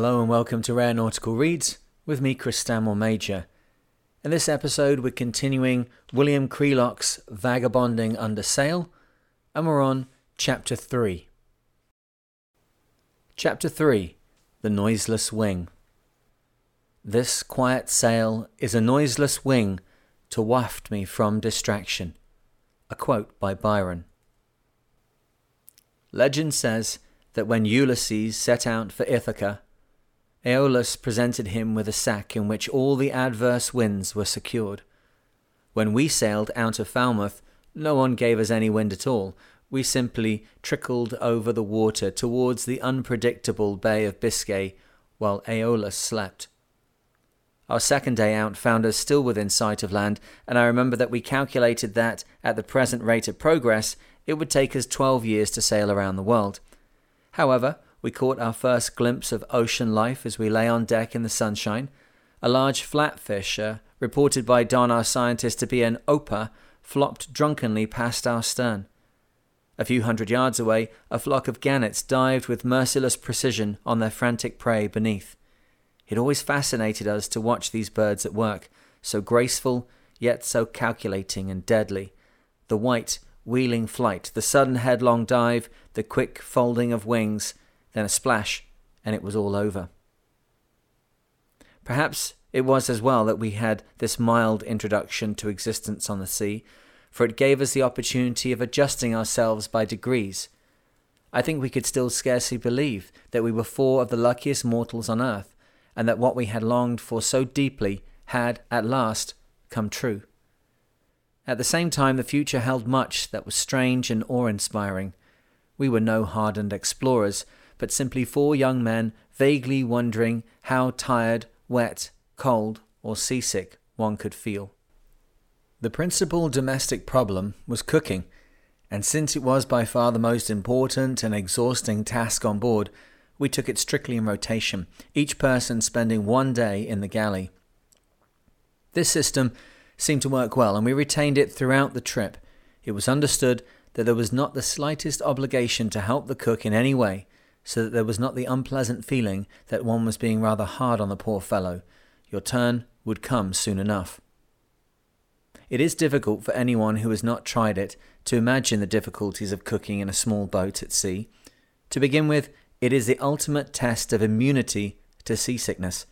Hello and welcome to Rare Nautical Reads with me, Chris Stanmore Major. In this episode, we're continuing William Crealock's Vagabonding Under Sail, and we're on Chapter 3. Chapter 3 The Noiseless Wing. This quiet sail is a noiseless wing to waft me from distraction. A quote by Byron. Legend says that when Ulysses set out for Ithaca, Aeolus presented him with a sack in which all the adverse winds were secured. When we sailed out of Falmouth, no one gave us any wind at all. We simply trickled over the water towards the unpredictable Bay of Biscay while Aeolus slept. Our second day out found us still within sight of land, and I remember that we calculated that, at the present rate of progress, it would take us 12 years to sail around the world. However, we caught our first glimpse of ocean life as we lay on deck in the sunshine. A large flatfish, uh, reported by Don, our scientist, to be an opah, flopped drunkenly past our stern. A few hundred yards away, a flock of gannets dived with merciless precision on their frantic prey beneath. It always fascinated us to watch these birds at work, so graceful, yet so calculating and deadly. The white, wheeling flight, the sudden headlong dive, the quick folding of wings, then a splash, and it was all over. Perhaps it was as well that we had this mild introduction to existence on the sea, for it gave us the opportunity of adjusting ourselves by degrees. I think we could still scarcely believe that we were four of the luckiest mortals on earth, and that what we had longed for so deeply had, at last, come true. At the same time, the future held much that was strange and awe inspiring. We were no hardened explorers, but simply four young men vaguely wondering how tired, wet, cold, or seasick one could feel. The principal domestic problem was cooking, and since it was by far the most important and exhausting task on board, we took it strictly in rotation, each person spending one day in the galley. This system seemed to work well, and we retained it throughout the trip. It was understood that there was not the slightest obligation to help the cook in any way, so that there was not the unpleasant feeling that one was being rather hard on the poor fellow. Your turn would come soon enough. It is difficult for anyone who has not tried it to imagine the difficulties of cooking in a small boat at sea. To begin with, it is the ultimate test of immunity to seasickness.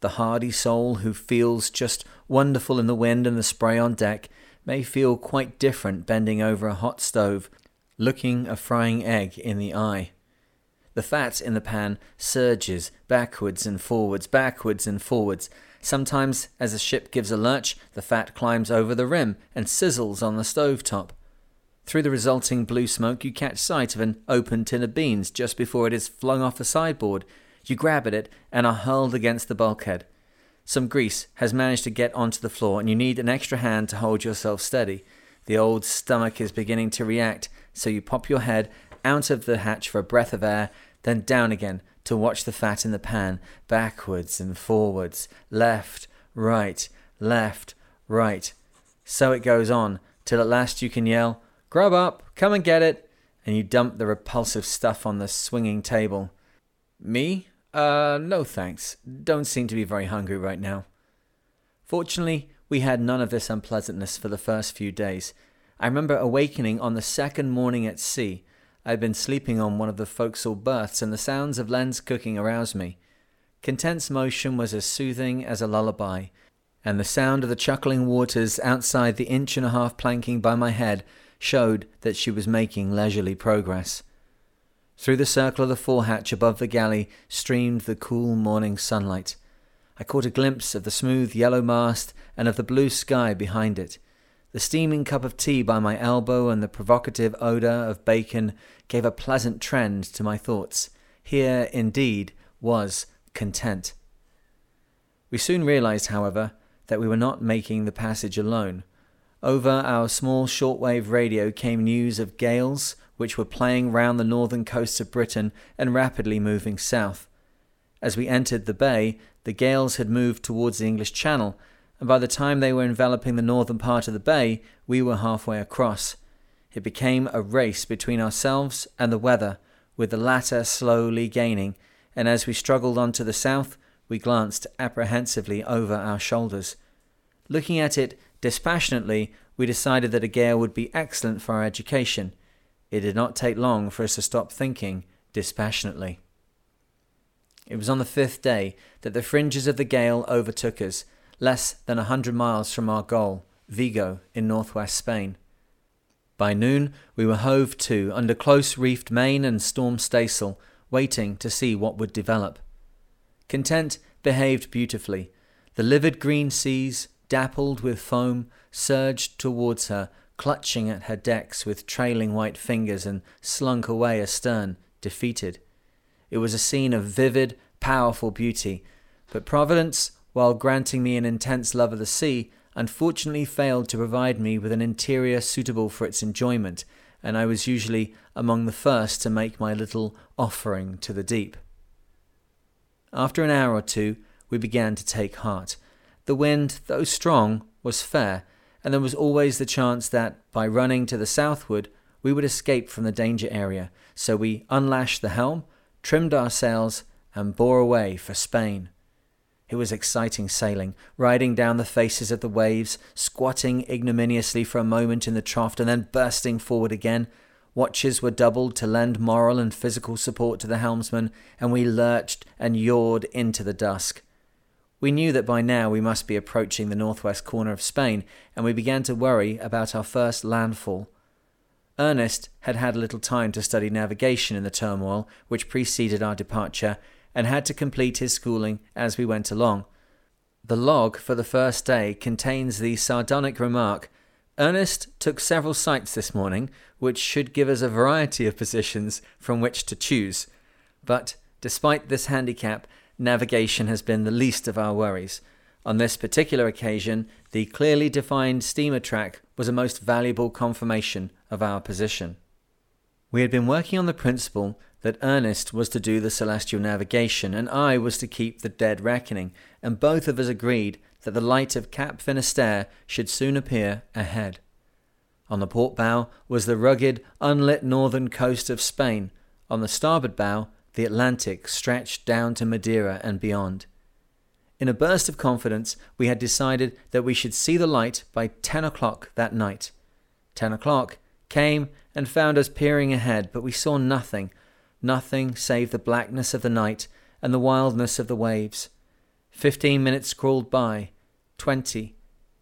The hardy soul who feels just wonderful in the wind and the spray on deck may feel quite different bending over a hot stove, looking a frying egg in the eye. The fat in the pan surges backwards and forwards, backwards and forwards. Sometimes, as the ship gives a lurch, the fat climbs over the rim and sizzles on the stove top. Through the resulting blue smoke, you catch sight of an open tin of beans just before it is flung off the sideboard. You grab at it and are hurled against the bulkhead. Some grease has managed to get onto the floor, and you need an extra hand to hold yourself steady. The old stomach is beginning to react, so you pop your head out of the hatch for a breath of air, then down again to watch the fat in the pan, backwards and forwards, left, right, left, right. So it goes on, till at last you can yell, Grub up, come and get it. And you dump the repulsive stuff on the swinging table. Me? Uh, no thanks. Don't seem to be very hungry right now. Fortunately, we had none of this unpleasantness for the first few days. I remember awakening on the second morning at sea. I had been sleeping on one of the forecastle berths, and the sounds of Len's cooking aroused me. Content's motion was as soothing as a lullaby, and the sound of the chuckling waters outside the inch and a half planking by my head showed that she was making leisurely progress. Through the circle of the forehatch above the galley streamed the cool morning sunlight. I caught a glimpse of the smooth yellow mast and of the blue sky behind it. The steaming cup of tea by my elbow and the provocative odour of bacon gave a pleasant trend to my thoughts. Here, indeed, was content. We soon realized, however, that we were not making the passage alone. Over our small shortwave radio came news of gales which were playing round the northern coasts of Britain and rapidly moving south. As we entered the bay, the gales had moved towards the English Channel, and by the time they were enveloping the northern part of the bay, we were halfway across. It became a race between ourselves and the weather, with the latter slowly gaining, and as we struggled on to the south, we glanced apprehensively over our shoulders. Looking at it dispassionately, we decided that a gale would be excellent for our education. It did not take long for us to stop thinking dispassionately. It was on the fifth day that the fringes of the gale overtook us, less than a hundred miles from our goal, Vigo, in northwest Spain. By noon, we were hove to under close reefed main and storm staysail, waiting to see what would develop. Content behaved beautifully. The livid green seas, dappled with foam, surged towards her, clutching at her decks with trailing white fingers and slunk away astern, defeated. It was a scene of vivid, powerful beauty, but Providence, while granting me an intense love of the sea, unfortunately failed to provide me with an interior suitable for its enjoyment, and I was usually among the first to make my little offering to the deep. After an hour or two, we began to take heart. The wind, though strong, was fair, and there was always the chance that, by running to the southward, we would escape from the danger area, so we unlashed the helm, trimmed our sails, and bore away for Spain. It was exciting sailing, riding down the faces of the waves, squatting ignominiously for a moment in the trough and then bursting forward again. Watches were doubled to lend moral and physical support to the helmsman, and we lurched and yawed into the dusk. We knew that by now we must be approaching the northwest corner of Spain, and we began to worry about our first landfall. Ernest had had little time to study navigation in the turmoil which preceded our departure, and had to complete his schooling as we went along. The log for the first day contains the sardonic remark Ernest took several sights this morning, which should give us a variety of positions from which to choose. But despite this handicap, navigation has been the least of our worries. On this particular occasion, the clearly defined steamer track was a most valuable confirmation of our position. We had been working on the principle that Ernest was to do the celestial navigation and I was to keep the dead reckoning, and both of us agreed that the light of Cap Finisterre should soon appear ahead. On the port bow was the rugged, unlit northern coast of Spain. On the starboard bow, the Atlantic stretched down to Madeira and beyond. In a burst of confidence, we had decided that we should see the light by ten o'clock that night. Ten o'clock came and found us peering ahead, but we saw nothing nothing save the blackness of the night and the wildness of the waves. Fifteen minutes crawled by, twenty.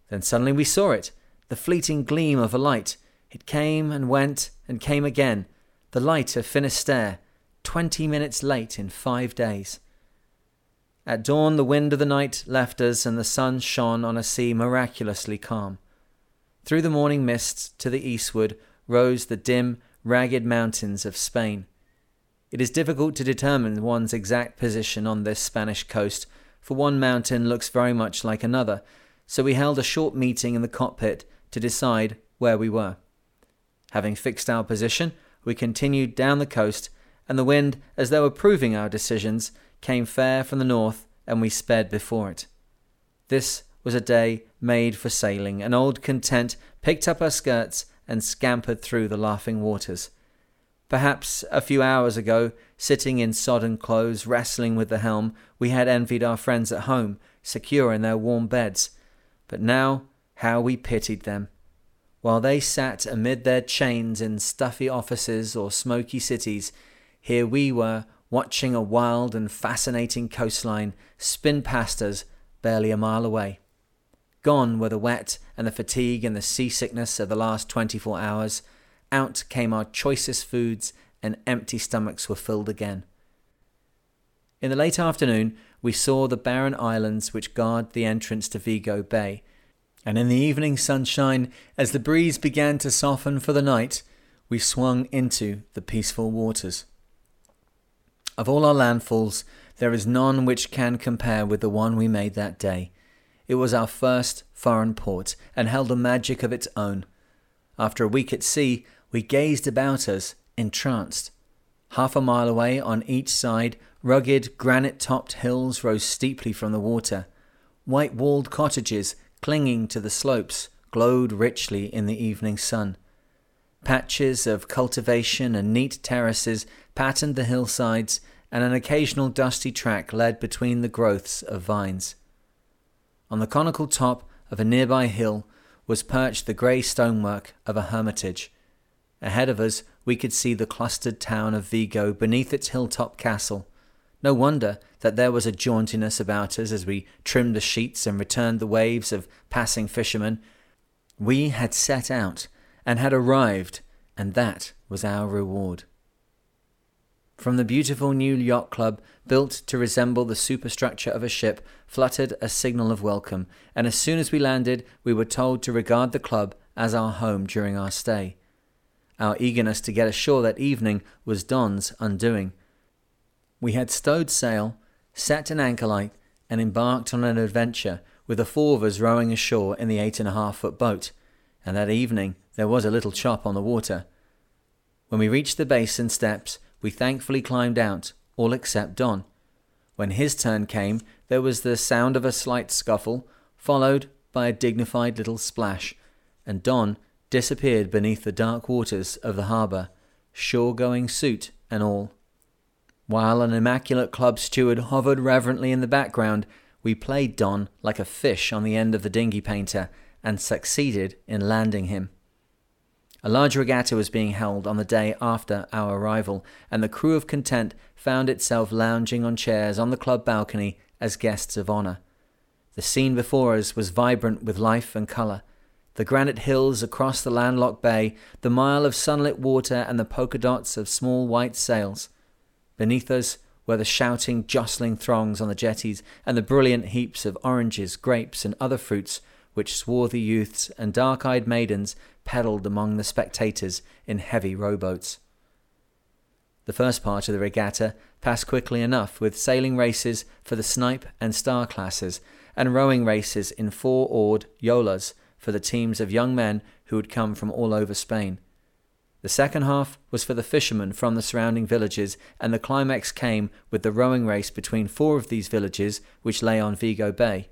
Then suddenly we saw it, the fleeting gleam of a light. It came and went and came again, the light of Finisterre, twenty minutes late in five days. At dawn, the wind of the night left us, and the sun shone on a sea miraculously calm. Through the morning mists to the eastward rose the dim, ragged mountains of Spain. It is difficult to determine one's exact position on this Spanish coast, for one mountain looks very much like another, so we held a short meeting in the cockpit to decide where we were. Having fixed our position, we continued down the coast, and the wind, as though approving our decisions, came fair from the north, and we sped before it. This was a day made for sailing, and old Content picked up her skirts and scampered through the laughing waters. Perhaps a few hours ago, sitting in sodden clothes, wrestling with the helm, we had envied our friends at home, secure in their warm beds. But now, how we pitied them. While they sat amid their chains in stuffy offices or smoky cities, here we were watching a wild and fascinating coastline spin past us barely a mile away. Gone were the wet and the fatigue and the seasickness of the last twenty four hours out came our choicest foods, and empty stomachs were filled again. In the late afternoon, we saw the barren islands which guard the entrance to Vigo Bay, and in the evening sunshine, as the breeze began to soften for the night, we swung into the peaceful waters. Of all our landfalls, there is none which can compare with the one we made that day. It was our first foreign port, and held a magic of its own. After a week at sea, we gazed about us, entranced. Half a mile away on each side, rugged, granite topped hills rose steeply from the water. White walled cottages, clinging to the slopes, glowed richly in the evening sun. Patches of cultivation and neat terraces patterned the hillsides, and an occasional dusty track led between the growths of vines. On the conical top of a nearby hill was perched the grey stonework of a hermitage. Ahead of us, we could see the clustered town of Vigo beneath its hilltop castle. No wonder that there was a jauntiness about us as we trimmed the sheets and returned the waves of passing fishermen. We had set out and had arrived, and that was our reward. From the beautiful new yacht club, built to resemble the superstructure of a ship, fluttered a signal of welcome, and as soon as we landed, we were told to regard the club as our home during our stay. Our eagerness to get ashore that evening was Don's undoing. We had stowed sail, set an anchor light, and embarked on an adventure with the four of us rowing ashore in the eight and a half foot boat, and that evening there was a little chop on the water. When we reached the basin steps, we thankfully climbed out, all except Don. When his turn came, there was the sound of a slight scuffle, followed by a dignified little splash, and Don disappeared beneath the dark waters of the harbour, shore going suit and all. While an immaculate club steward hovered reverently in the background, we played Don like a fish on the end of the dinghy painter and succeeded in landing him. A large regatta was being held on the day after our arrival, and the crew of Content found itself lounging on chairs on the club balcony as guests of honour. The scene before us was vibrant with life and colour. The granite hills across the landlocked bay, the mile of sunlit water, and the polka dots of small white sails. Beneath us were the shouting, jostling throngs on the jetties, and the brilliant heaps of oranges, grapes, and other fruits which swarthy youths and dark eyed maidens pedalled among the spectators in heavy rowboats. The first part of the regatta passed quickly enough, with sailing races for the snipe and star classes, and rowing races in four oared yolas for the teams of young men who had come from all over Spain. The second half was for the fishermen from the surrounding villages, and the climax came with the rowing race between four of these villages which lay on Vigo Bay.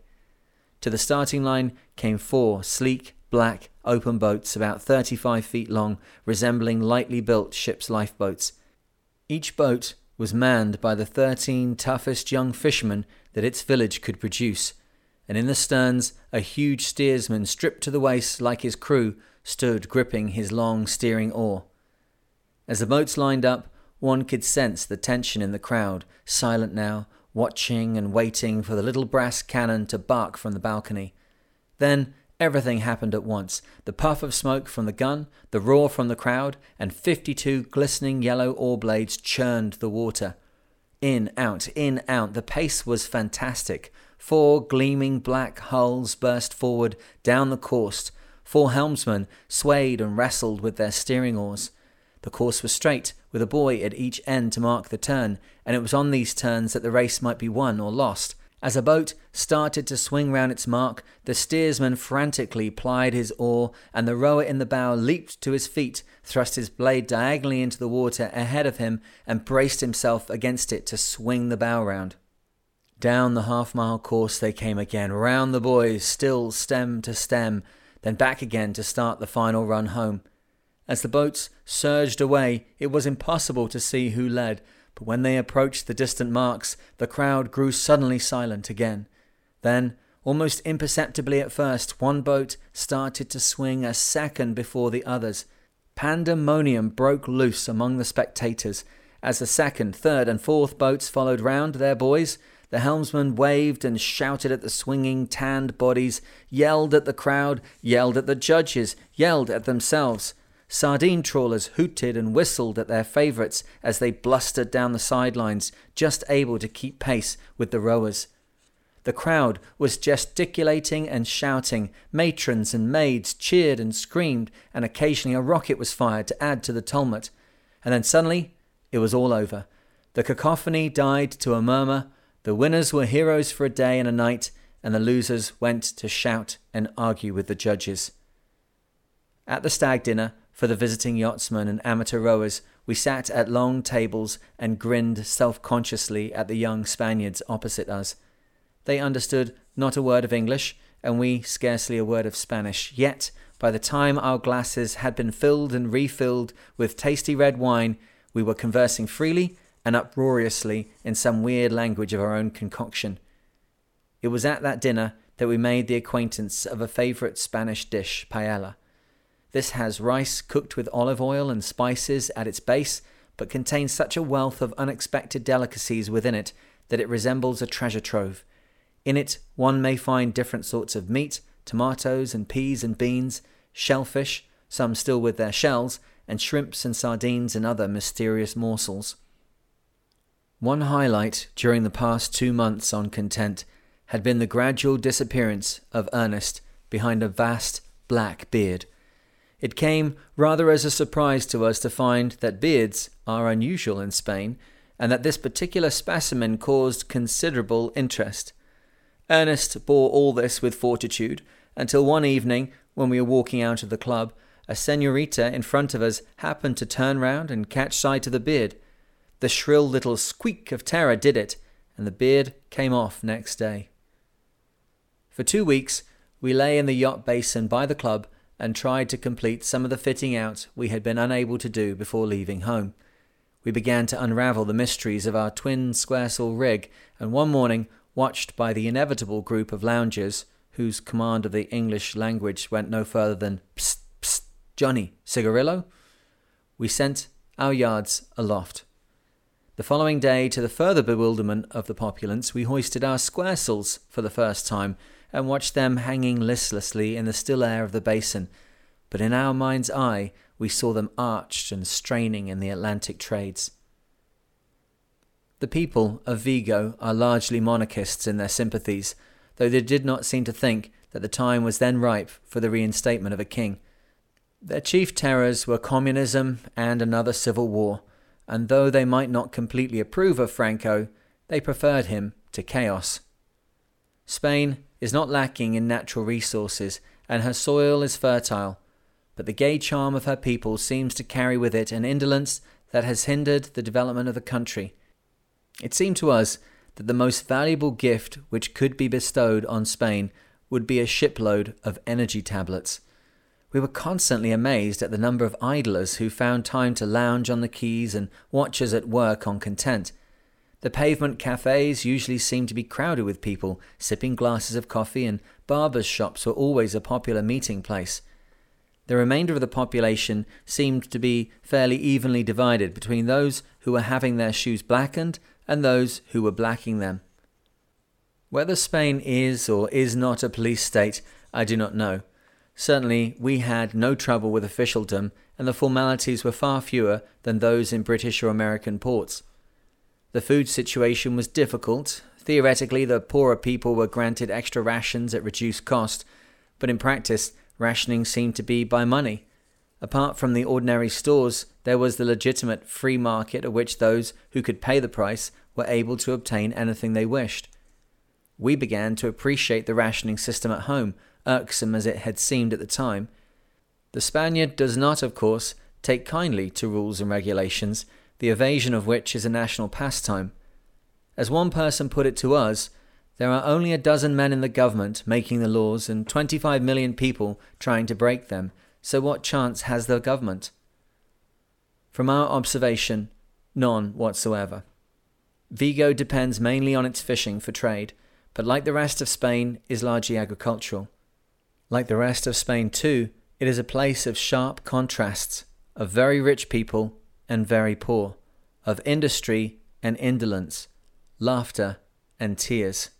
To the starting line came four sleek, black, open boats about 35 feet long, resembling lightly built ship's lifeboats. Each boat was manned by the 13 toughest young fishermen that its village could produce, and in the sterns a huge steersman stripped to the waist like his crew stood gripping his long steering oar. As the boats lined up, one could sense the tension in the crowd, silent now, watching and waiting for the little brass cannon to bark from the balcony. Then everything happened at once the puff of smoke from the gun, the roar from the crowd, and fifty two glistening yellow oar blades churned the water. In, out, in, out. The pace was fantastic. Four gleaming black hulls burst forward down the course. Four helmsmen swayed and wrestled with their steering oars. The course was straight, with a buoy at each end to mark the turn, and it was on these turns that the race might be won or lost. As a boat started to swing round its mark, the steersman frantically plied his oar, and the rower in the bow leaped to his feet, thrust his blade diagonally into the water ahead of him, and braced himself against it to swing the bow round. Down the half mile course they came again, round the buoys, still stem to stem, then back again to start the final run home. As the boats surged away, it was impossible to see who led, but when they approached the distant marks, the crowd grew suddenly silent again. Then, almost imperceptibly at first, one boat started to swing a second before the others. Pandemonium broke loose among the spectators. As the second, third, and fourth boats followed round their buoys, the helmsman waved and shouted at the swinging, tanned bodies, yelled at the crowd, yelled at the judges, yelled at themselves. Sardine trawlers hooted and whistled at their favourites as they blustered down the sidelines, just able to keep pace with the rowers. The crowd was gesticulating and shouting. Matrons and maids cheered and screamed, and occasionally a rocket was fired to add to the tumult. And then suddenly, it was all over. The cacophony died to a murmur. The winners were heroes for a day and a night, and the losers went to shout and argue with the judges. At the stag dinner, for the visiting yachtsmen and amateur rowers, we sat at long tables and grinned self consciously at the young Spaniards opposite us. They understood not a word of English, and we scarcely a word of Spanish. Yet, by the time our glasses had been filled and refilled with tasty red wine, we were conversing freely and uproariously in some weird language of our own concoction. It was at that dinner that we made the acquaintance of a favourite Spanish dish, paella. This has rice cooked with olive oil and spices at its base, but contains such a wealth of unexpected delicacies within it that it resembles a treasure trove. In it, one may find different sorts of meat, tomatoes and peas and beans, shellfish, some still with their shells, and shrimps and sardines and other mysterious morsels. One highlight during the past two months on Content had been the gradual disappearance of Ernest behind a vast black beard. It came rather as a surprise to us to find that beards are unusual in Spain, and that this particular specimen caused considerable interest. Ernest bore all this with fortitude until one evening, when we were walking out of the club, a senorita in front of us happened to turn round and catch sight of the beard. The shrill little squeak of terror did it, and the beard came off next day. For two weeks, we lay in the yacht basin by the club and tried to complete some of the fitting out we had been unable to do before leaving home. We began to unravel the mysteries of our twin squaresail rig, and one morning, watched by the inevitable group of loungers, whose command of the English language went no further than psst, psst, Johnny, cigarillo? We sent our yards aloft. The following day, to the further bewilderment of the populace, we hoisted our squaresails for the first time and watched them hanging listlessly in the still air of the basin, but in our mind's eye we saw them arched and straining in the Atlantic trades. The people of Vigo are largely monarchists in their sympathies, though they did not seem to think that the time was then ripe for the reinstatement of a king. Their chief terrors were communism and another civil war, and though they might not completely approve of Franco, they preferred him to chaos. Spain is not lacking in natural resources, and her soil is fertile, but the gay charm of her people seems to carry with it an indolence that has hindered the development of the country. It seemed to us that the most valuable gift which could be bestowed on Spain would be a shipload of energy tablets. We were constantly amazed at the number of idlers who found time to lounge on the quays and watch us at work on content. The pavement cafes usually seemed to be crowded with people sipping glasses of coffee, and barbers' shops were always a popular meeting place. The remainder of the population seemed to be fairly evenly divided between those who were having their shoes blackened and those who were blacking them. Whether Spain is or is not a police state, I do not know. Certainly, we had no trouble with officialdom, and the formalities were far fewer than those in British or American ports. The food situation was difficult. Theoretically, the poorer people were granted extra rations at reduced cost, but in practice, rationing seemed to be by money. Apart from the ordinary stores, there was the legitimate free market at which those who could pay the price were able to obtain anything they wished. We began to appreciate the rationing system at home, irksome as it had seemed at the time. The Spaniard does not, of course, take kindly to rules and regulations, the evasion of which is a national pastime. As one person put it to us, there are only a dozen men in the government making the laws and 25 million people trying to break them, so what chance has the government? From our observation, none whatsoever. Vigo depends mainly on its fishing for trade, but like the rest of Spain, is largely agricultural. Like the rest of Spain, too, it is a place of sharp contrasts, of very rich people and very poor, of industry and indolence, laughter and tears.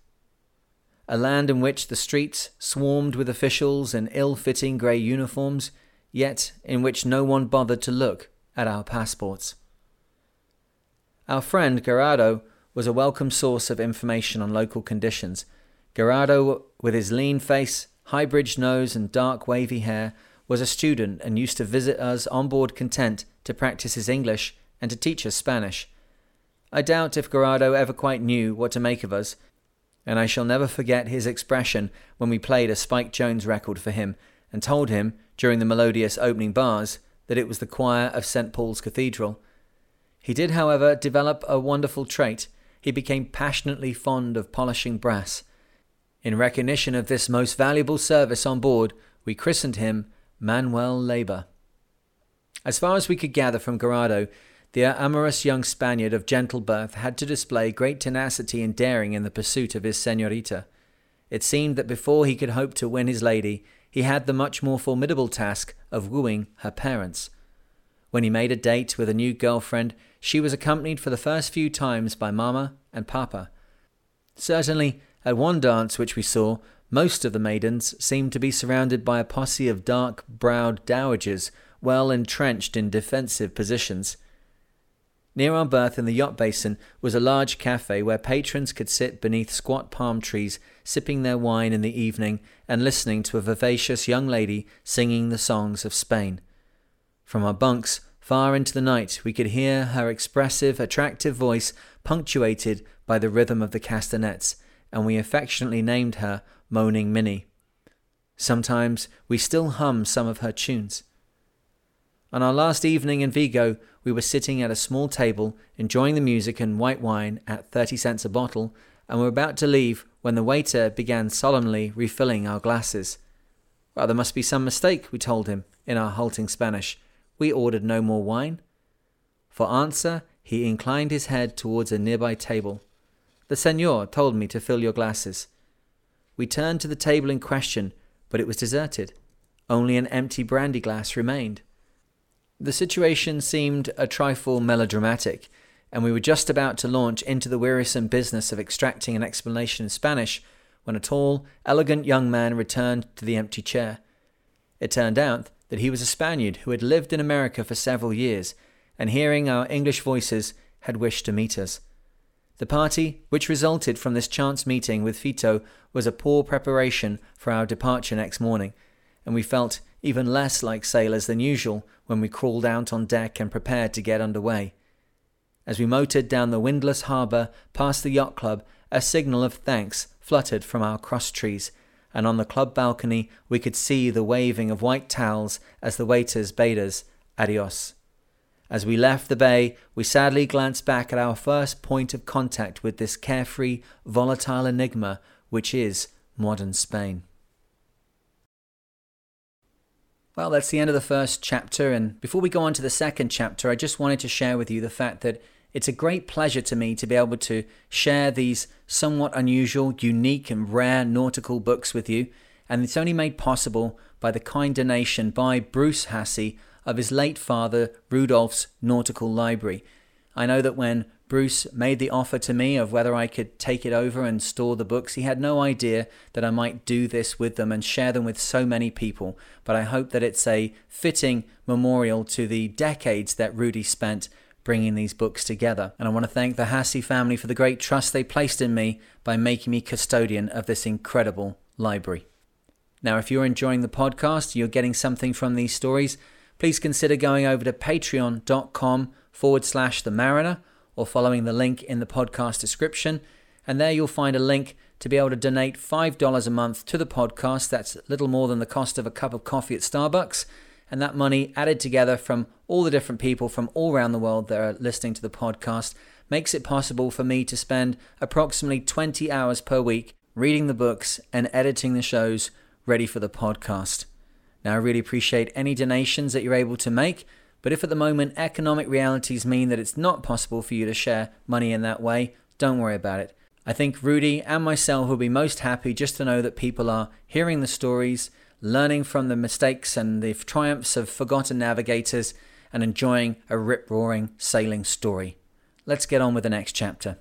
A land in which the streets swarmed with officials in ill fitting grey uniforms, yet in which no one bothered to look at our passports. Our friend Gerardo was a welcome source of information on local conditions. Gerardo, with his lean face, high bridged nose, and dark wavy hair, was a student and used to visit us on board content to practice his English and to teach us Spanish. I doubt if Gerardo ever quite knew what to make of us, and I shall never forget his expression when we played a Spike Jones record for him and told him, during the melodious opening bars, that it was the choir of St. Paul's Cathedral. He did, however, develop a wonderful trait. He became passionately fond of polishing brass. In recognition of this most valuable service on board, we christened him Manuel Labour. As far as we could gather from the the amorous young Spaniard of gentle birth had to display great tenacity and daring in the pursuit of his senorita. It seemed that before he could hope to win his lady, he had the much more formidable task of wooing her parents. When he made a date with a new girlfriend, she was accompanied for the first few times by Mama and Papa. Certainly, at one dance which we saw, most of the maidens seemed to be surrounded by a posse of dark browed dowagers, well entrenched in defensive positions. Near our berth in the yacht basin was a large cafe where patrons could sit beneath squat palm trees, sipping their wine in the evening and listening to a vivacious young lady singing the songs of Spain. From our bunks, far into the night, we could hear her expressive, attractive voice punctuated by the rhythm of the castanets, and we affectionately named her Moaning Minnie. Sometimes we still hum some of her tunes. On our last evening in Vigo, we were sitting at a small table, enjoying the music and white wine at 30 cents a bottle, and were about to leave when the waiter began solemnly refilling our glasses. Well, there must be some mistake, we told him in our halting Spanish. We ordered no more wine. For answer, he inclined his head towards a nearby table. The senor told me to fill your glasses. We turned to the table in question, but it was deserted. Only an empty brandy glass remained. The situation seemed a trifle melodramatic, and we were just about to launch into the wearisome business of extracting an explanation in Spanish when a tall, elegant young man returned to the empty chair. It turned out that he was a Spaniard who had lived in America for several years, and hearing our English voices, had wished to meet us. The party, which resulted from this chance meeting with Fito, was a poor preparation for our departure next morning, and we felt even less like sailors than usual when we crawled out on deck and prepared to get under way. As we motored down the windless harbour past the yacht club, a signal of thanks fluttered from our cross trees, and on the club balcony we could see the waving of white towels as the waiters bade us adios. As we left the bay, we sadly glanced back at our first point of contact with this carefree, volatile enigma which is modern Spain. Well, that's the end of the first chapter, and before we go on to the second chapter, I just wanted to share with you the fact that it's a great pleasure to me to be able to share these somewhat unusual, unique, and rare nautical books with you. And it's only made possible by the kind donation by Bruce Hassey of his late father, Rudolph's Nautical Library. I know that when Bruce made the offer to me of whether I could take it over and store the books, he had no idea that I might do this with them and share them with so many people. But I hope that it's a fitting memorial to the decades that Rudy spent bringing these books together. And I want to thank the Hasse family for the great trust they placed in me by making me custodian of this incredible library. Now, if you're enjoying the podcast, you're getting something from these stories, please consider going over to patreon.com forward slash the mariner or following the link in the podcast description. And there you'll find a link to be able to donate $5 a month to the podcast. That's little more than the cost of a cup of coffee at Starbucks and that money added together from all the different people from all around the world that are listening to the podcast makes it possible for me to spend approximately 20 hours per week reading the books and editing the shows ready for the podcast. Now, I really appreciate any donations that you're able to make, but if at the moment economic realities mean that it's not possible for you to share money in that way, don't worry about it. I think Rudy and myself will be most happy just to know that people are hearing the stories learning from the mistakes and the triumphs of forgotten navigators, and enjoying a rip roaring sailing story. Let's get on with the next chapter.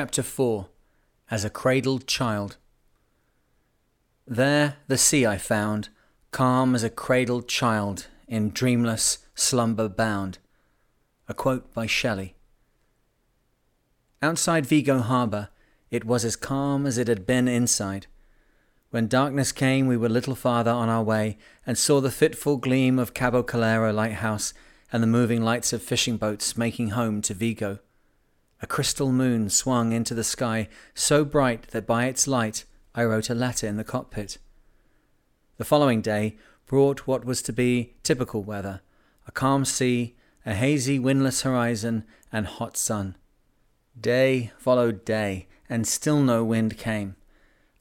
Chapter 4 As a Cradled Child. There the sea I found, calm as a cradled child, in dreamless slumber bound. A quote by Shelley. Outside Vigo harbour, it was as calm as it had been inside. When darkness came, we were little farther on our way and saw the fitful gleam of Cabo Calero lighthouse and the moving lights of fishing boats making home to Vigo. A crystal moon swung into the sky so bright that by its light I wrote a letter in the cockpit. The following day brought what was to be typical weather a calm sea, a hazy, windless horizon, and hot sun. Day followed day, and still no wind came.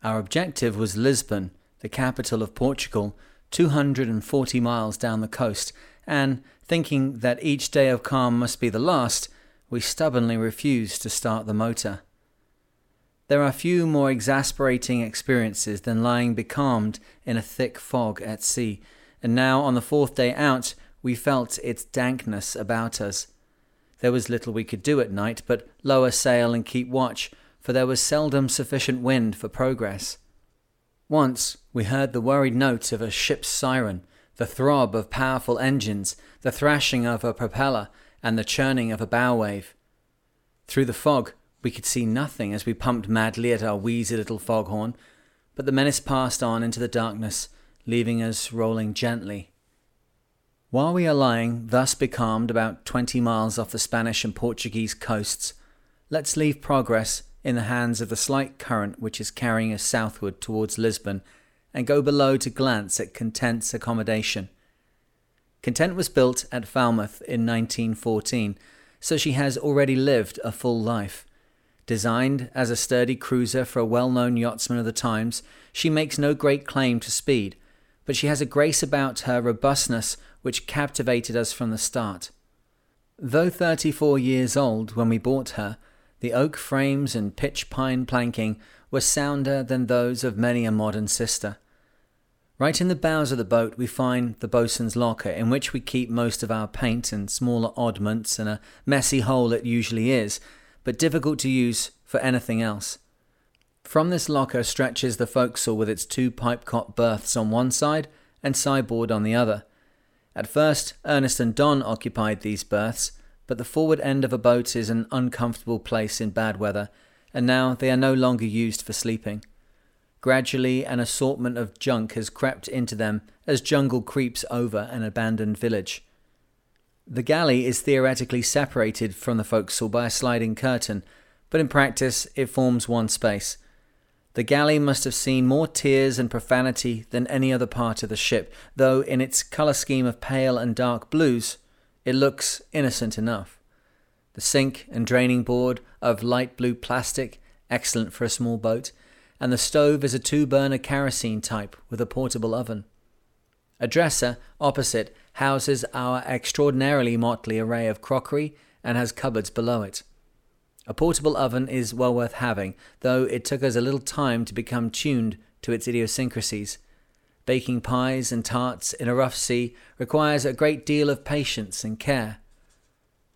Our objective was Lisbon, the capital of Portugal, 240 miles down the coast, and Thinking that each day of calm must be the last, we stubbornly refused to start the motor. There are few more exasperating experiences than lying becalmed in a thick fog at sea, and now on the fourth day out we felt its dankness about us. There was little we could do at night but lower sail and keep watch, for there was seldom sufficient wind for progress. Once we heard the worried note of a ship's siren, the throb of powerful engines, the thrashing of a propeller, and the churning of a bow wave. Through the fog, we could see nothing as we pumped madly at our wheezy little foghorn, but the menace passed on into the darkness, leaving us rolling gently. While we are lying, thus becalmed, about twenty miles off the Spanish and Portuguese coasts, let's leave progress in the hands of the slight current which is carrying us southward towards Lisbon, and go below to glance at Content's accommodation. Content was built at Falmouth in 1914, so she has already lived a full life. Designed as a sturdy cruiser for a well known yachtsman of the times, she makes no great claim to speed, but she has a grace about her robustness which captivated us from the start. Though 34 years old when we bought her, the oak frames and pitch pine planking were sounder than those of many a modern sister. Right in the bows of the boat, we find the boatswain's locker, in which we keep most of our paint and smaller oddments, and a messy hole it usually is, but difficult to use for anything else. From this locker stretches the forecastle with its two pipe cot berths on one side and sideboard on the other. At first, Ernest and Don occupied these berths, but the forward end of a boat is an uncomfortable place in bad weather, and now they are no longer used for sleeping. Gradually, an assortment of junk has crept into them as jungle creeps over an abandoned village. The galley is theoretically separated from the forecastle by a sliding curtain, but in practice it forms one space. The galley must have seen more tears and profanity than any other part of the ship, though in its colour scheme of pale and dark blues, it looks innocent enough. The sink and draining board of light blue plastic, excellent for a small boat, and the stove is a two burner kerosene type with a portable oven. A dresser opposite houses our extraordinarily motley array of crockery and has cupboards below it. A portable oven is well worth having, though it took us a little time to become tuned to its idiosyncrasies. Baking pies and tarts in a rough sea requires a great deal of patience and care.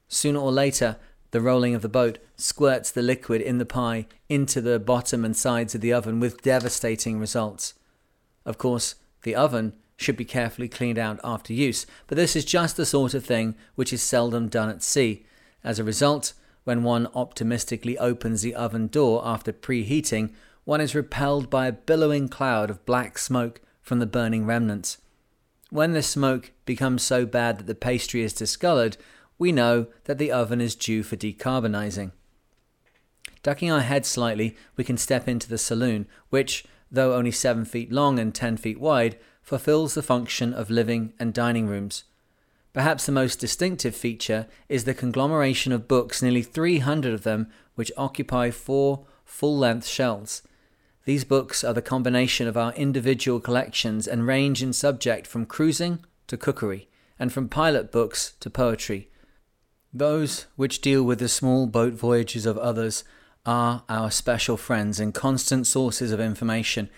Sooner or later, the rolling of the boat squirts the liquid in the pie into the bottom and sides of the oven with devastating results. Of course, the oven should be carefully cleaned out after use, but this is just the sort of thing which is seldom done at sea. As a result, when one optimistically opens the oven door after preheating, one is repelled by a billowing cloud of black smoke from the burning remnants. When this smoke becomes so bad that the pastry is discolored, we know that the oven is due for decarbonizing. Ducking our head slightly, we can step into the saloon, which, though only seven feet long and ten feet wide, fulfills the function of living and dining rooms. Perhaps the most distinctive feature is the conglomeration of books, nearly 300 of them, which occupy four full length shelves. These books are the combination of our individual collections and range in subject from cruising to cookery, and from pilot books to poetry. Those which deal with the small boat voyages of others are our special friends and constant sources of information,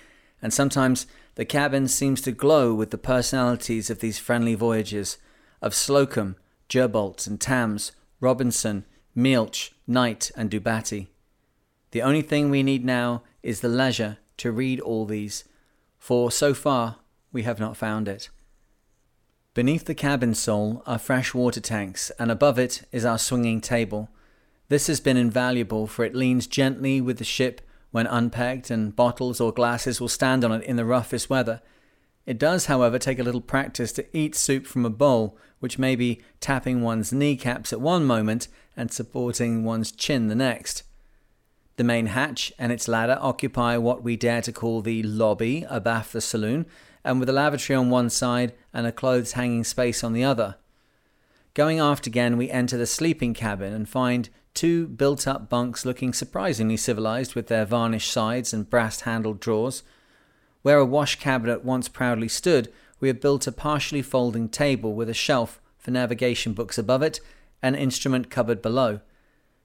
and sometimes the cabin seems to glow with the personalities of these friendly voyagers of Slocum, Gerbault and Tams, Robinson, Milch, Knight, and Dubatti. The only thing we need now is the leisure to read all these, for so far we have not found it. Beneath the cabin sole are fresh water tanks, and above it is our swinging table. This has been invaluable, for it leans gently with the ship when unpegged, and bottles or glasses will stand on it in the roughest weather. It does, however, take a little practice to eat soup from a bowl, which may be tapping one's kneecaps at one moment and supporting one's chin the next. The main hatch and its ladder occupy what we dare to call the lobby abaft the saloon, and with a lavatory on one side and a clothes hanging space on the other. Going aft again, we enter the sleeping cabin and find two built up bunks looking surprisingly civilized with their varnished sides and brass handled drawers. Where a wash cabinet once proudly stood, we have built a partially folding table with a shelf for navigation books above it, and instrument cupboard below.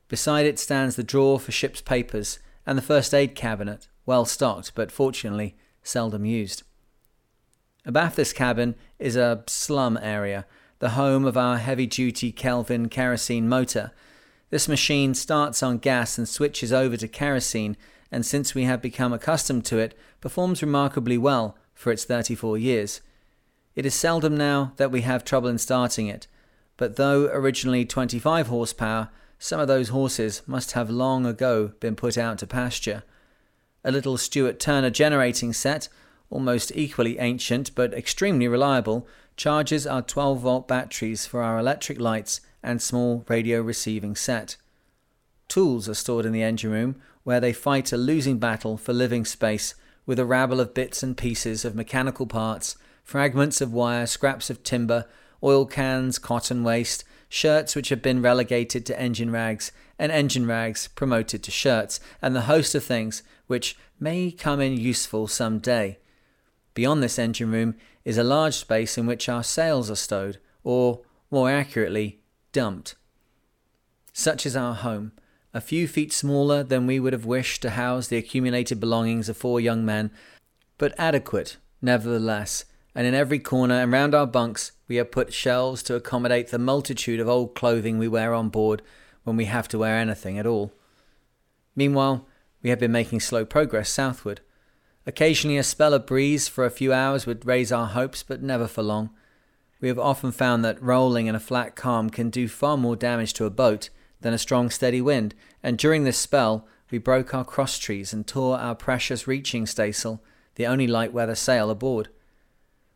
Beside it stands the drawer for ship's papers and the first aid cabinet, well stocked but fortunately seldom used. Abaft this cabin is a slum area, the home of our heavy duty Kelvin kerosene motor. This machine starts on gas and switches over to kerosene, and since we have become accustomed to it, performs remarkably well for its 34 years. It is seldom now that we have trouble in starting it, but though originally 25 horsepower, some of those horses must have long ago been put out to pasture. A little Stuart Turner generating set, almost equally ancient but extremely reliable, charges our 12 volt batteries for our electric lights and small radio receiving set. Tools are stored in the engine room where they fight a losing battle for living space with a rabble of bits and pieces of mechanical parts, fragments of wire, scraps of timber, oil cans, cotton waste, shirts which have been relegated to engine rags, and engine rags promoted to shirts, and the host of things which may come in useful some day. Beyond this engine room is a large space in which our sails are stowed, or, more accurately, dumped. Such is our home, a few feet smaller than we would have wished to house the accumulated belongings of four young men, but adequate, nevertheless, and in every corner and round our bunks we have put shelves to accommodate the multitude of old clothing we wear on board when we have to wear anything at all. Meanwhile, we have been making slow progress southward. Occasionally, a spell of breeze for a few hours would raise our hopes, but never for long. We have often found that rolling in a flat calm can do far more damage to a boat than a strong steady wind, and during this spell we broke our cross trees and tore our precious reaching staysail, the only light weather sail aboard.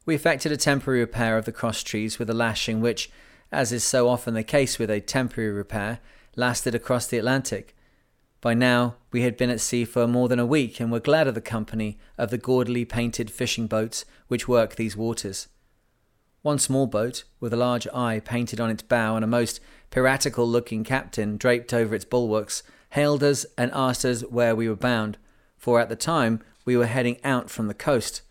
We effected a temporary repair of the cross trees with a lashing which, as is so often the case with a temporary repair, lasted across the Atlantic. By now, we had been at sea for more than a week and were glad of the company of the gaudily painted fishing boats which work these waters. One small boat, with a large eye painted on its bow and a most piratical looking captain draped over its bulwarks, hailed us and asked us where we were bound, for at the time we were heading out from the coast.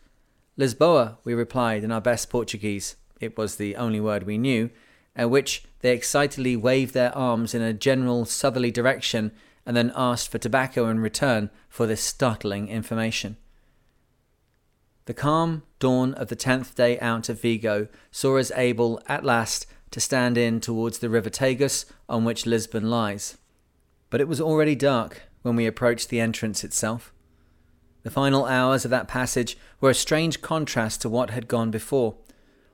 Lisboa, we replied in our best Portuguese, it was the only word we knew, at which they excitedly waved their arms in a general southerly direction and then asked for tobacco in return for this startling information. The calm dawn of the tenth day out of Vigo saw us able at last to stand in towards the river Tagus on which Lisbon lies. But it was already dark when we approached the entrance itself. The final hours of that passage were a strange contrast to what had gone before.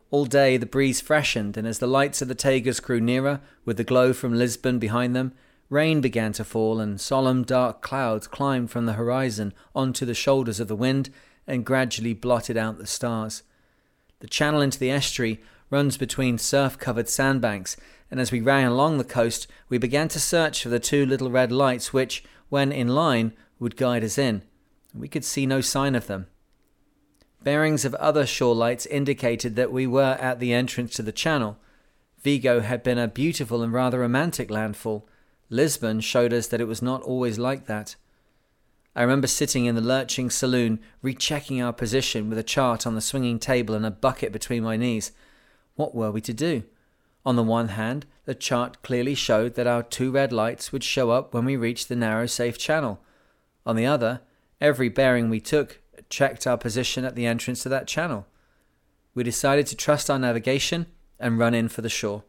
All day the breeze freshened, and as the lights of the Tagus grew nearer, with the glow from Lisbon behind them, Rain began to fall, and solemn dark clouds climbed from the horizon onto the shoulders of the wind and gradually blotted out the stars. The channel into the estuary runs between surf covered sandbanks, and as we ran along the coast, we began to search for the two little red lights which, when in line, would guide us in. We could see no sign of them. Bearings of other shore lights indicated that we were at the entrance to the channel. Vigo had been a beautiful and rather romantic landfall, Lisbon showed us that it was not always like that. I remember sitting in the lurching saloon, rechecking our position with a chart on the swinging table and a bucket between my knees. What were we to do? On the one hand, the chart clearly showed that our two red lights would show up when we reached the narrow, safe channel. On the other, every bearing we took checked our position at the entrance to that channel. We decided to trust our navigation and run in for the shore.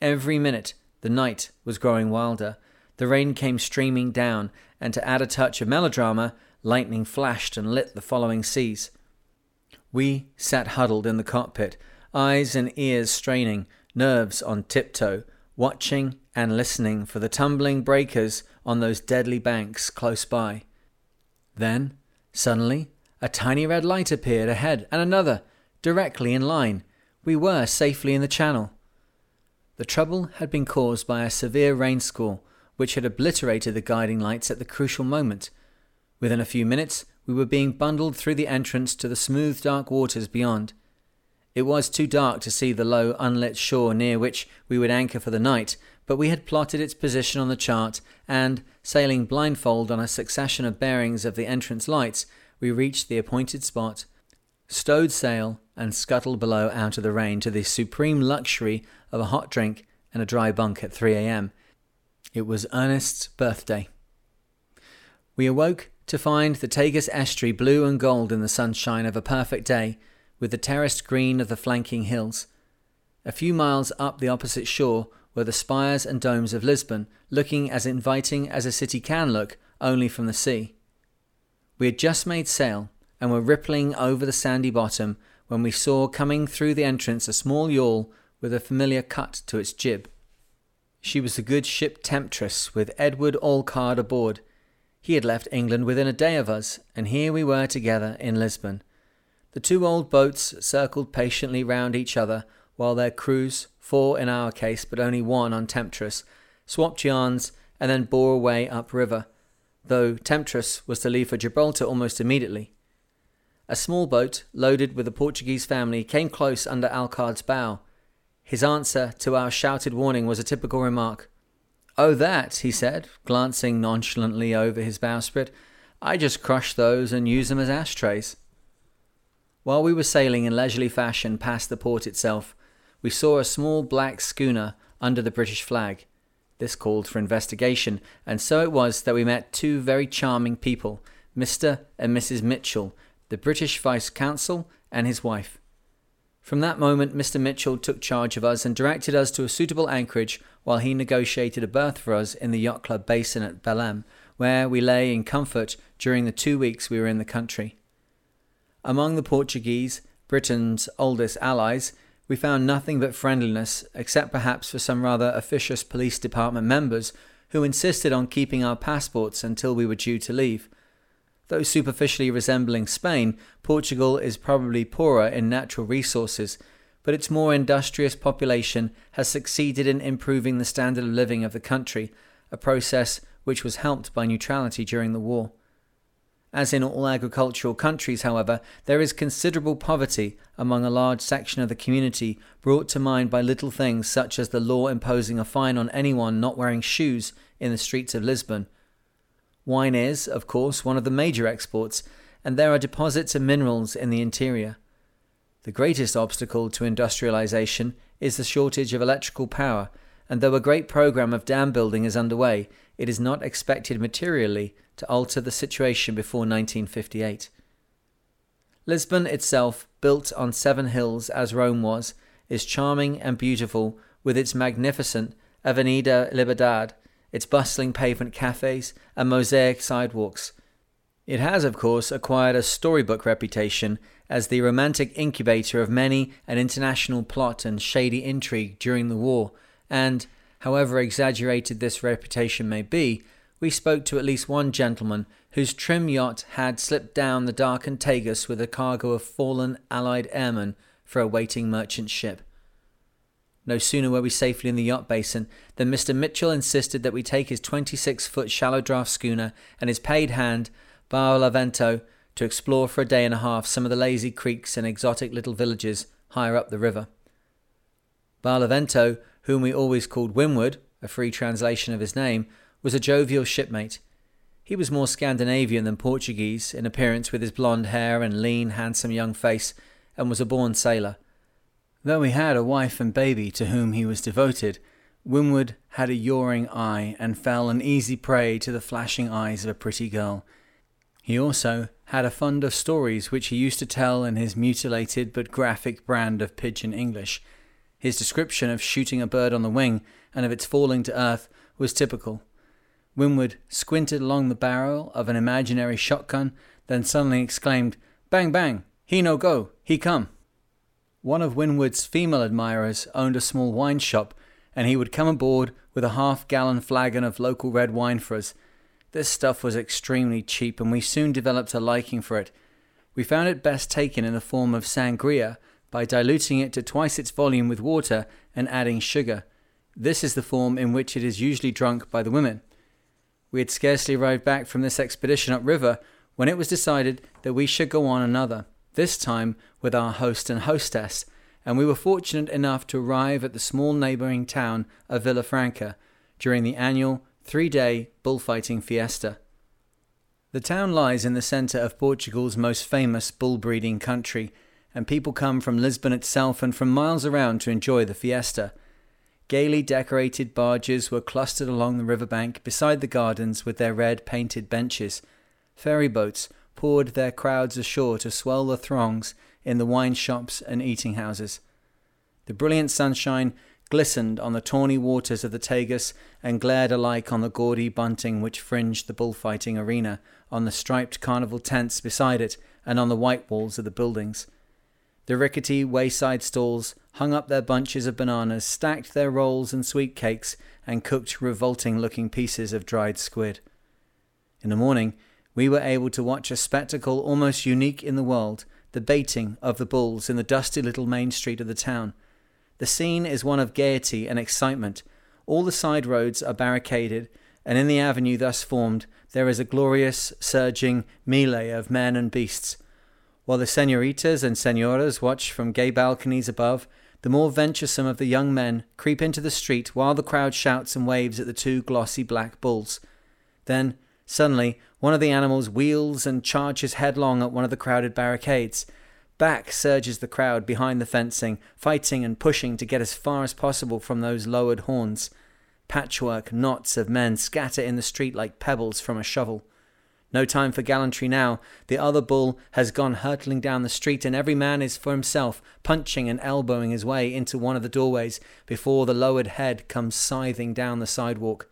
Every minute, the night was growing wilder. The rain came streaming down, and to add a touch of melodrama, lightning flashed and lit the following seas. We sat huddled in the cockpit, eyes and ears straining, nerves on tiptoe, watching and listening for the tumbling breakers on those deadly banks close by. Then, suddenly, a tiny red light appeared ahead, and another, directly in line. We were safely in the channel. The trouble had been caused by a severe rain squall, which had obliterated the guiding lights at the crucial moment. Within a few minutes, we were being bundled through the entrance to the smooth, dark waters beyond. It was too dark to see the low, unlit shore near which we would anchor for the night, but we had plotted its position on the chart, and, sailing blindfold on a succession of bearings of the entrance lights, we reached the appointed spot, stowed sail, and scuttled below out of the rain to the supreme luxury of a hot drink and a dry bunk at 3 a.m. It was Ernest's birthday. We awoke to find the Tagus estuary blue and gold in the sunshine of a perfect day, with the terraced green of the flanking hills. A few miles up the opposite shore were the spires and domes of Lisbon, looking as inviting as a city can look, only from the sea. We had just made sail and were rippling over the sandy bottom when we saw coming through the entrance a small yawl with a familiar cut to its jib. She was the good ship Temptress, with Edward Allcard aboard. He had left England within a day of us, and here we were together in Lisbon. The two old boats circled patiently round each other, while their crews, four in our case but only one on Temptress, swapped yarns and then bore away upriver, though Temptress was to leave for Gibraltar almost immediately. A small boat, loaded with a Portuguese family, came close under Allcard's bow. His answer to our shouted warning was a typical remark. Oh, that, he said, glancing nonchalantly over his bowsprit. I just crush those and use them as ashtrays. While we were sailing in leisurely fashion past the port itself, we saw a small black schooner under the British flag. This called for investigation, and so it was that we met two very charming people, Mr. and Mrs. Mitchell, the British Vice Consul, and his wife. From that moment, Mr. Mitchell took charge of us and directed us to a suitable anchorage while he negotiated a berth for us in the Yacht Club basin at Belem, where we lay in comfort during the two weeks we were in the country. Among the Portuguese, Britain's oldest allies, we found nothing but friendliness, except perhaps for some rather officious police department members who insisted on keeping our passports until we were due to leave. Though superficially resembling Spain, Portugal is probably poorer in natural resources, but its more industrious population has succeeded in improving the standard of living of the country, a process which was helped by neutrality during the war. As in all agricultural countries, however, there is considerable poverty among a large section of the community, brought to mind by little things such as the law imposing a fine on anyone not wearing shoes in the streets of Lisbon, Wine is, of course, one of the major exports, and there are deposits of minerals in the interior. The greatest obstacle to industrialization is the shortage of electrical power, and though a great program of dam building is underway, it is not expected materially to alter the situation before 1958. Lisbon itself, built on seven hills as Rome was, is charming and beautiful with its magnificent Avenida Liberdade, its bustling pavement cafes, and mosaic sidewalks. It has, of course, acquired a storybook reputation as the romantic incubator of many an international plot and shady intrigue during the war, and, however exaggerated this reputation may be, we spoke to at least one gentleman whose trim yacht had slipped down the darkened Tagus with a cargo of fallen Allied airmen for a waiting merchant ship. No sooner were we safely in the yacht basin than Mr. Mitchell insisted that we take his 26 foot shallow draft schooner and his paid hand, Barlavento, to explore for a day and a half some of the lazy creeks and exotic little villages higher up the river. Barlavento, whom we always called Windward, a free translation of his name, was a jovial shipmate. He was more Scandinavian than Portuguese in appearance with his blond hair and lean, handsome young face, and was a born sailor. Though he had a wife and baby to whom he was devoted, Windward had a yawing eye and fell an easy prey to the flashing eyes of a pretty girl. He also had a fund of stories which he used to tell in his mutilated but graphic brand of pidgin English. His description of shooting a bird on the wing and of its falling to earth was typical. Windward squinted along the barrel of an imaginary shotgun, then suddenly exclaimed, Bang, bang! He no go! He come! One of Windward's female admirers owned a small wine shop, and he would come aboard with a half gallon flagon of local red wine for us. This stuff was extremely cheap, and we soon developed a liking for it. We found it best taken in the form of sangria by diluting it to twice its volume with water and adding sugar. This is the form in which it is usually drunk by the women. We had scarcely arrived back from this expedition upriver when it was decided that we should go on another this time with our host and hostess, and we were fortunate enough to arrive at the small neighbouring town of Villafranca during the annual three day bullfighting fiesta. The town lies in the centre of Portugal's most famous bull breeding country, and people come from Lisbon itself and from miles around to enjoy the fiesta. Gaily decorated barges were clustered along the riverbank beside the gardens with their red painted benches. Ferry boats poured their crowds ashore to swell the throngs in the wine shops and eating houses. The brilliant sunshine glistened on the tawny waters of the Tagus and glared alike on the gaudy bunting which fringed the bullfighting arena, on the striped carnival tents beside it, and on the white walls of the buildings. The rickety wayside stalls hung up their bunches of bananas, stacked their rolls and sweet cakes, and cooked revolting looking pieces of dried squid. In the morning, we were able to watch a spectacle almost unique in the world the baiting of the bulls in the dusty little main street of the town. The scene is one of gaiety and excitement. All the side roads are barricaded, and in the avenue thus formed there is a glorious, surging melee of men and beasts. While the senoritas and senoras watch from gay balconies above, the more venturesome of the young men creep into the street while the crowd shouts and waves at the two glossy black bulls. Then, suddenly, one of the animals wheels and charges headlong at one of the crowded barricades. Back surges the crowd behind the fencing, fighting and pushing to get as far as possible from those lowered horns. Patchwork knots of men scatter in the street like pebbles from a shovel. No time for gallantry now. The other bull has gone hurtling down the street, and every man is for himself, punching and elbowing his way into one of the doorways before the lowered head comes scything down the sidewalk.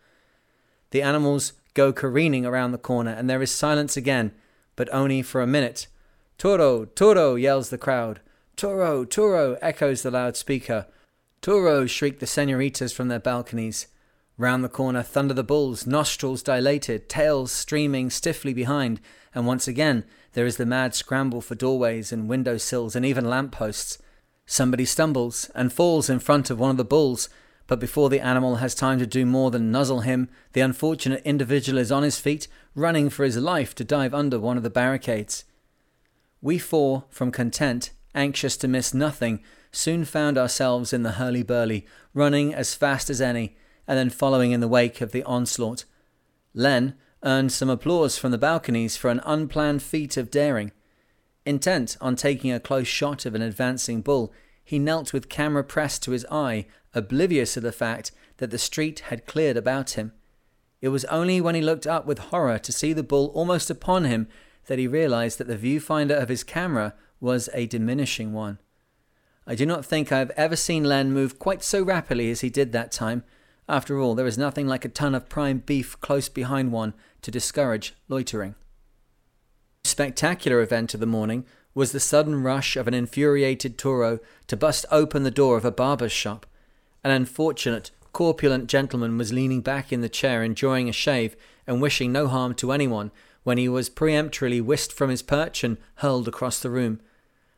The animals go careening around the corner, and there is silence again, but only for a minute. Toro, Toro, yells the crowd. Toro, Toro, echoes the loudspeaker. Toro, shriek the senoritas from their balconies. Round the corner thunder the bulls, nostrils dilated, tails streaming stiffly behind, and once again there is the mad scramble for doorways and window sills and even lamp posts. Somebody stumbles and falls in front of one of the bulls, but before the animal has time to do more than nuzzle him, the unfortunate individual is on his feet, running for his life to dive under one of the barricades. We four, from content, anxious to miss nothing, soon found ourselves in the hurly burly, running as fast as any and then following in the wake of the onslaught. Len earned some applause from the balconies for an unplanned feat of daring. Intent on taking a close shot of an advancing bull, he knelt with camera pressed to his eye, oblivious of the fact that the street had cleared about him. It was only when he looked up with horror to see the bull almost upon him that he realized that the viewfinder of his camera was a diminishing one. I do not think I have ever seen Len move quite so rapidly as he did that time, after all, there is nothing like a ton of prime beef close behind one to discourage loitering. The spectacular event of the morning was the sudden rush of an infuriated Toro to bust open the door of a barber's shop. An unfortunate, corpulent gentleman was leaning back in the chair enjoying a shave and wishing no harm to anyone when he was peremptorily whisked from his perch and hurled across the room.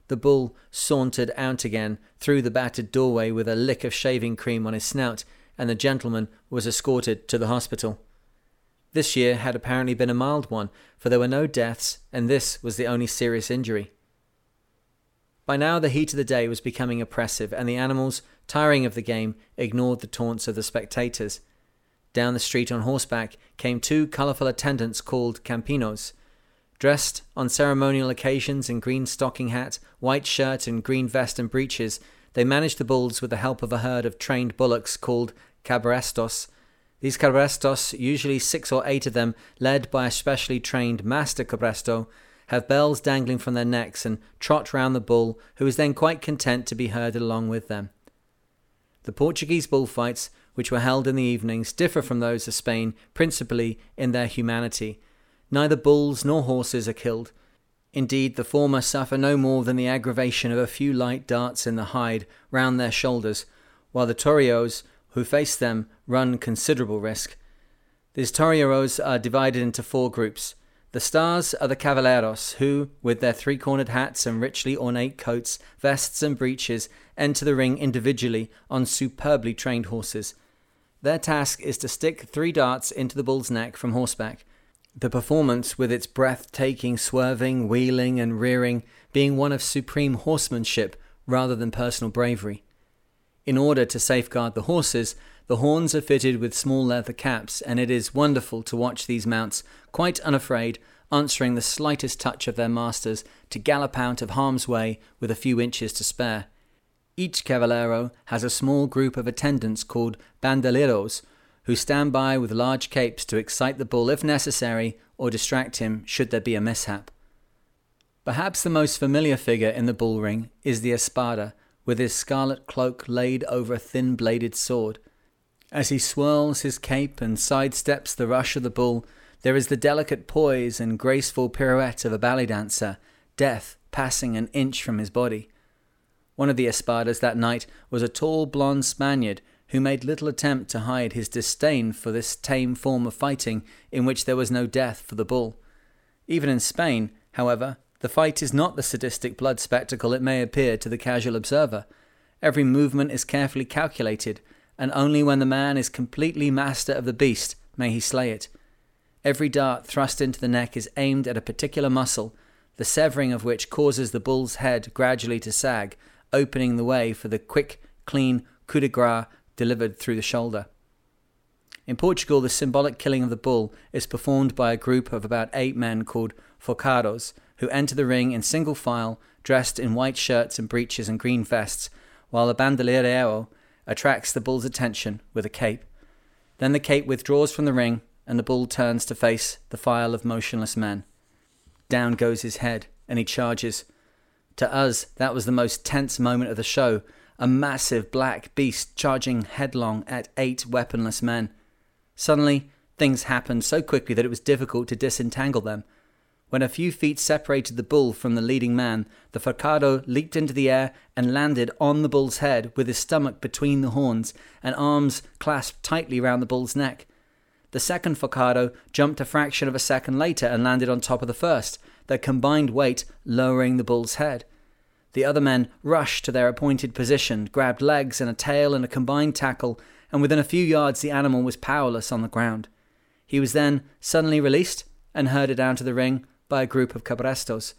The bull sauntered out again through the battered doorway with a lick of shaving cream on his snout and the gentleman was escorted to the hospital. This year had apparently been a mild one, for there were no deaths, and this was the only serious injury. By now, the heat of the day was becoming oppressive, and the animals, tiring of the game, ignored the taunts of the spectators. Down the street on horseback came two colourful attendants called campinos. Dressed on ceremonial occasions in green stocking hat, white shirt, and green vest and breeches, they managed the bulls with the help of a herd of trained bullocks called cabrestos. These cabrestos, usually six or eight of them, led by a specially trained master cabresto, have bells dangling from their necks and trot round the bull, who is then quite content to be herded along with them. The Portuguese bullfights, which were held in the evenings, differ from those of Spain principally in their humanity. Neither bulls nor horses are killed, Indeed, the former suffer no more than the aggravation of a few light darts in the hide round their shoulders, while the toreros who face them run considerable risk. These toreros are divided into four groups. The stars are the cavalleros, who, with their three cornered hats and richly ornate coats, vests, and breeches, enter the ring individually on superbly trained horses. Their task is to stick three darts into the bull's neck from horseback. The performance, with its breathtaking swerving, wheeling, and rearing, being one of supreme horsemanship rather than personal bravery. In order to safeguard the horses, the horns are fitted with small leather caps, and it is wonderful to watch these mounts, quite unafraid, answering the slightest touch of their masters to gallop out of harm's way with a few inches to spare. Each cavallero has a small group of attendants called bandoleros, who stand by with large capes to excite the bull if necessary or distract him should there be a mishap. Perhaps the most familiar figure in the bull ring is the espada, with his scarlet cloak laid over a thin bladed sword. As he swirls his cape and sidesteps the rush of the bull, there is the delicate poise and graceful pirouette of a ballet dancer, death passing an inch from his body. One of the espadas that night was a tall blond Spaniard who made little attempt to hide his disdain for this tame form of fighting in which there was no death for the bull. Even in Spain, however, the fight is not the sadistic blood spectacle it may appear to the casual observer. Every movement is carefully calculated, and only when the man is completely master of the beast may he slay it. Every dart thrust into the neck is aimed at a particular muscle, the severing of which causes the bull's head gradually to sag, opening the way for the quick, clean coup de grace delivered through the shoulder. In Portugal, the symbolic killing of the bull is performed by a group of about eight men called forcados, who enter the ring in single file, dressed in white shirts and breeches and green vests, while the bandoleiro attracts the bull's attention with a cape. Then the cape withdraws from the ring and the bull turns to face the file of motionless men. Down goes his head, and he charges. To us, that was the most tense moment of the show a massive black beast charging headlong at eight weaponless men. Suddenly, things happened so quickly that it was difficult to disentangle them. When a few feet separated the bull from the leading man, the forcado leaped into the air and landed on the bull's head with his stomach between the horns and arms clasped tightly round the bull's neck. The second forcado jumped a fraction of a second later and landed on top of the first, their combined weight lowering the bull's head. The other men rushed to their appointed position, grabbed legs and a tail in a combined tackle, and within a few yards the animal was powerless on the ground. He was then suddenly released and herded down to the ring by a group of cabrestos.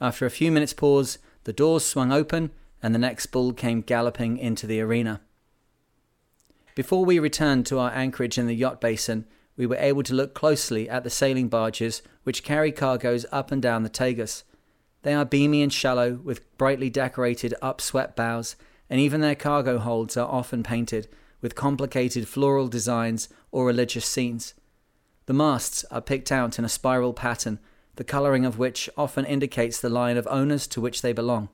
After a few minutes' pause, the doors swung open and the next bull came galloping into the arena. Before we returned to our anchorage in the yacht basin, we were able to look closely at the sailing barges which carry cargoes up and down the Tagus. They are beamy and shallow, with brightly decorated upswept bows, and even their cargo holds are often painted with complicated floral designs or religious scenes. The masts are picked out in a spiral pattern, the colouring of which often indicates the line of owners to which they belong.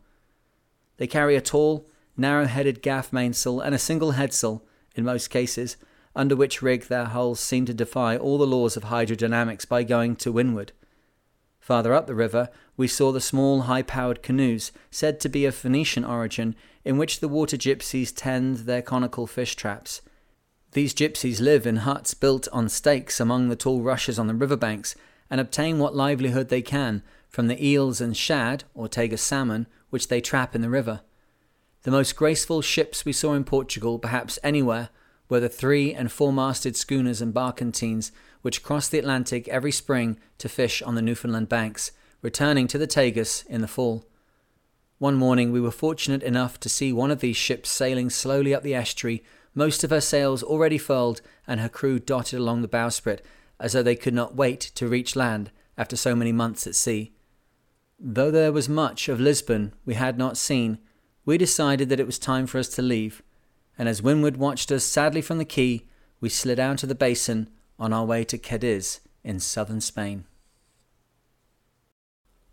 They carry a tall, narrow headed gaff mainsail and a single headsail in most cases, under which rig their hulls seem to defy all the laws of hydrodynamics by going to windward. Farther up the river, we saw the small, high powered canoes, said to be of Phoenician origin, in which the water gypsies tend their conical fish traps. These gypsies live in huts built on stakes among the tall rushes on the river banks and obtain what livelihood they can from the eels and shad, or Tagus salmon, which they trap in the river. The most graceful ships we saw in Portugal, perhaps anywhere, were the three and four masted schooners and barkentines which crossed the Atlantic every spring to fish on the Newfoundland banks, returning to the Tagus in the fall. One morning we were fortunate enough to see one of these ships sailing slowly up the estuary, most of her sails already furled and her crew dotted along the bowsprit, as though they could not wait to reach land after so many months at sea. Though there was much of Lisbon we had not seen, we decided that it was time for us to leave, and as Windward watched us sadly from the quay, we slid out to the basin on our way to Cadiz in southern Spain.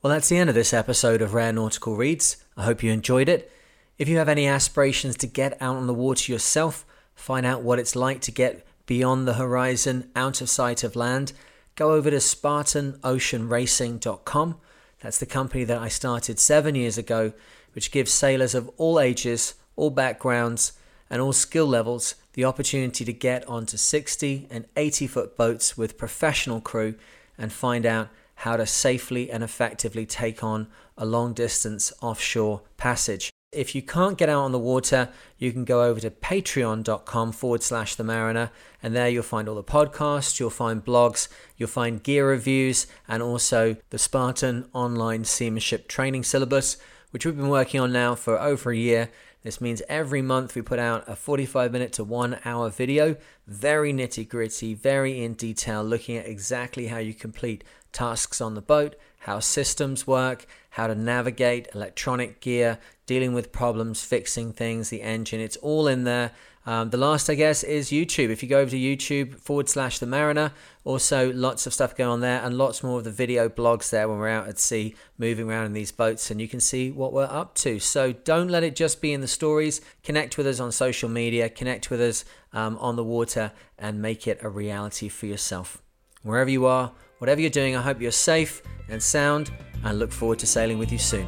Well, that's the end of this episode of Rare Nautical Reads. I hope you enjoyed it. If you have any aspirations to get out on the water yourself, find out what it's like to get beyond the horizon, out of sight of land, go over to SpartanOceanRacing.com. That's the company that I started seven years ago which gives sailors of all ages, all backgrounds, and all skill levels the opportunity to get onto 60 and 80 foot boats with professional crew and find out how to safely and effectively take on a long distance offshore passage. If you can't get out on the water, you can go over to patreon.com forward slash the mariner, and there you'll find all the podcasts, you'll find blogs, you'll find gear reviews, and also the Spartan online seamanship training syllabus which we've been working on now for over a year. This means every month we put out a 45 minute to one hour video, very nitty gritty, very in detail, looking at exactly how you complete tasks on the boat, how systems work, how to navigate electronic gear, dealing with problems, fixing things, the engine. It's all in there. Um, the last, I guess, is YouTube. If you go over to YouTube forward slash the Mariner, also lots of stuff going on there and lots more of the video blogs there when we're out at sea moving around in these boats and you can see what we're up to. So don't let it just be in the stories. Connect with us on social media, connect with us um, on the water, and make it a reality for yourself. Wherever you are, whatever you're doing, I hope you're safe and sound and look forward to sailing with you soon.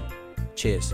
Cheers.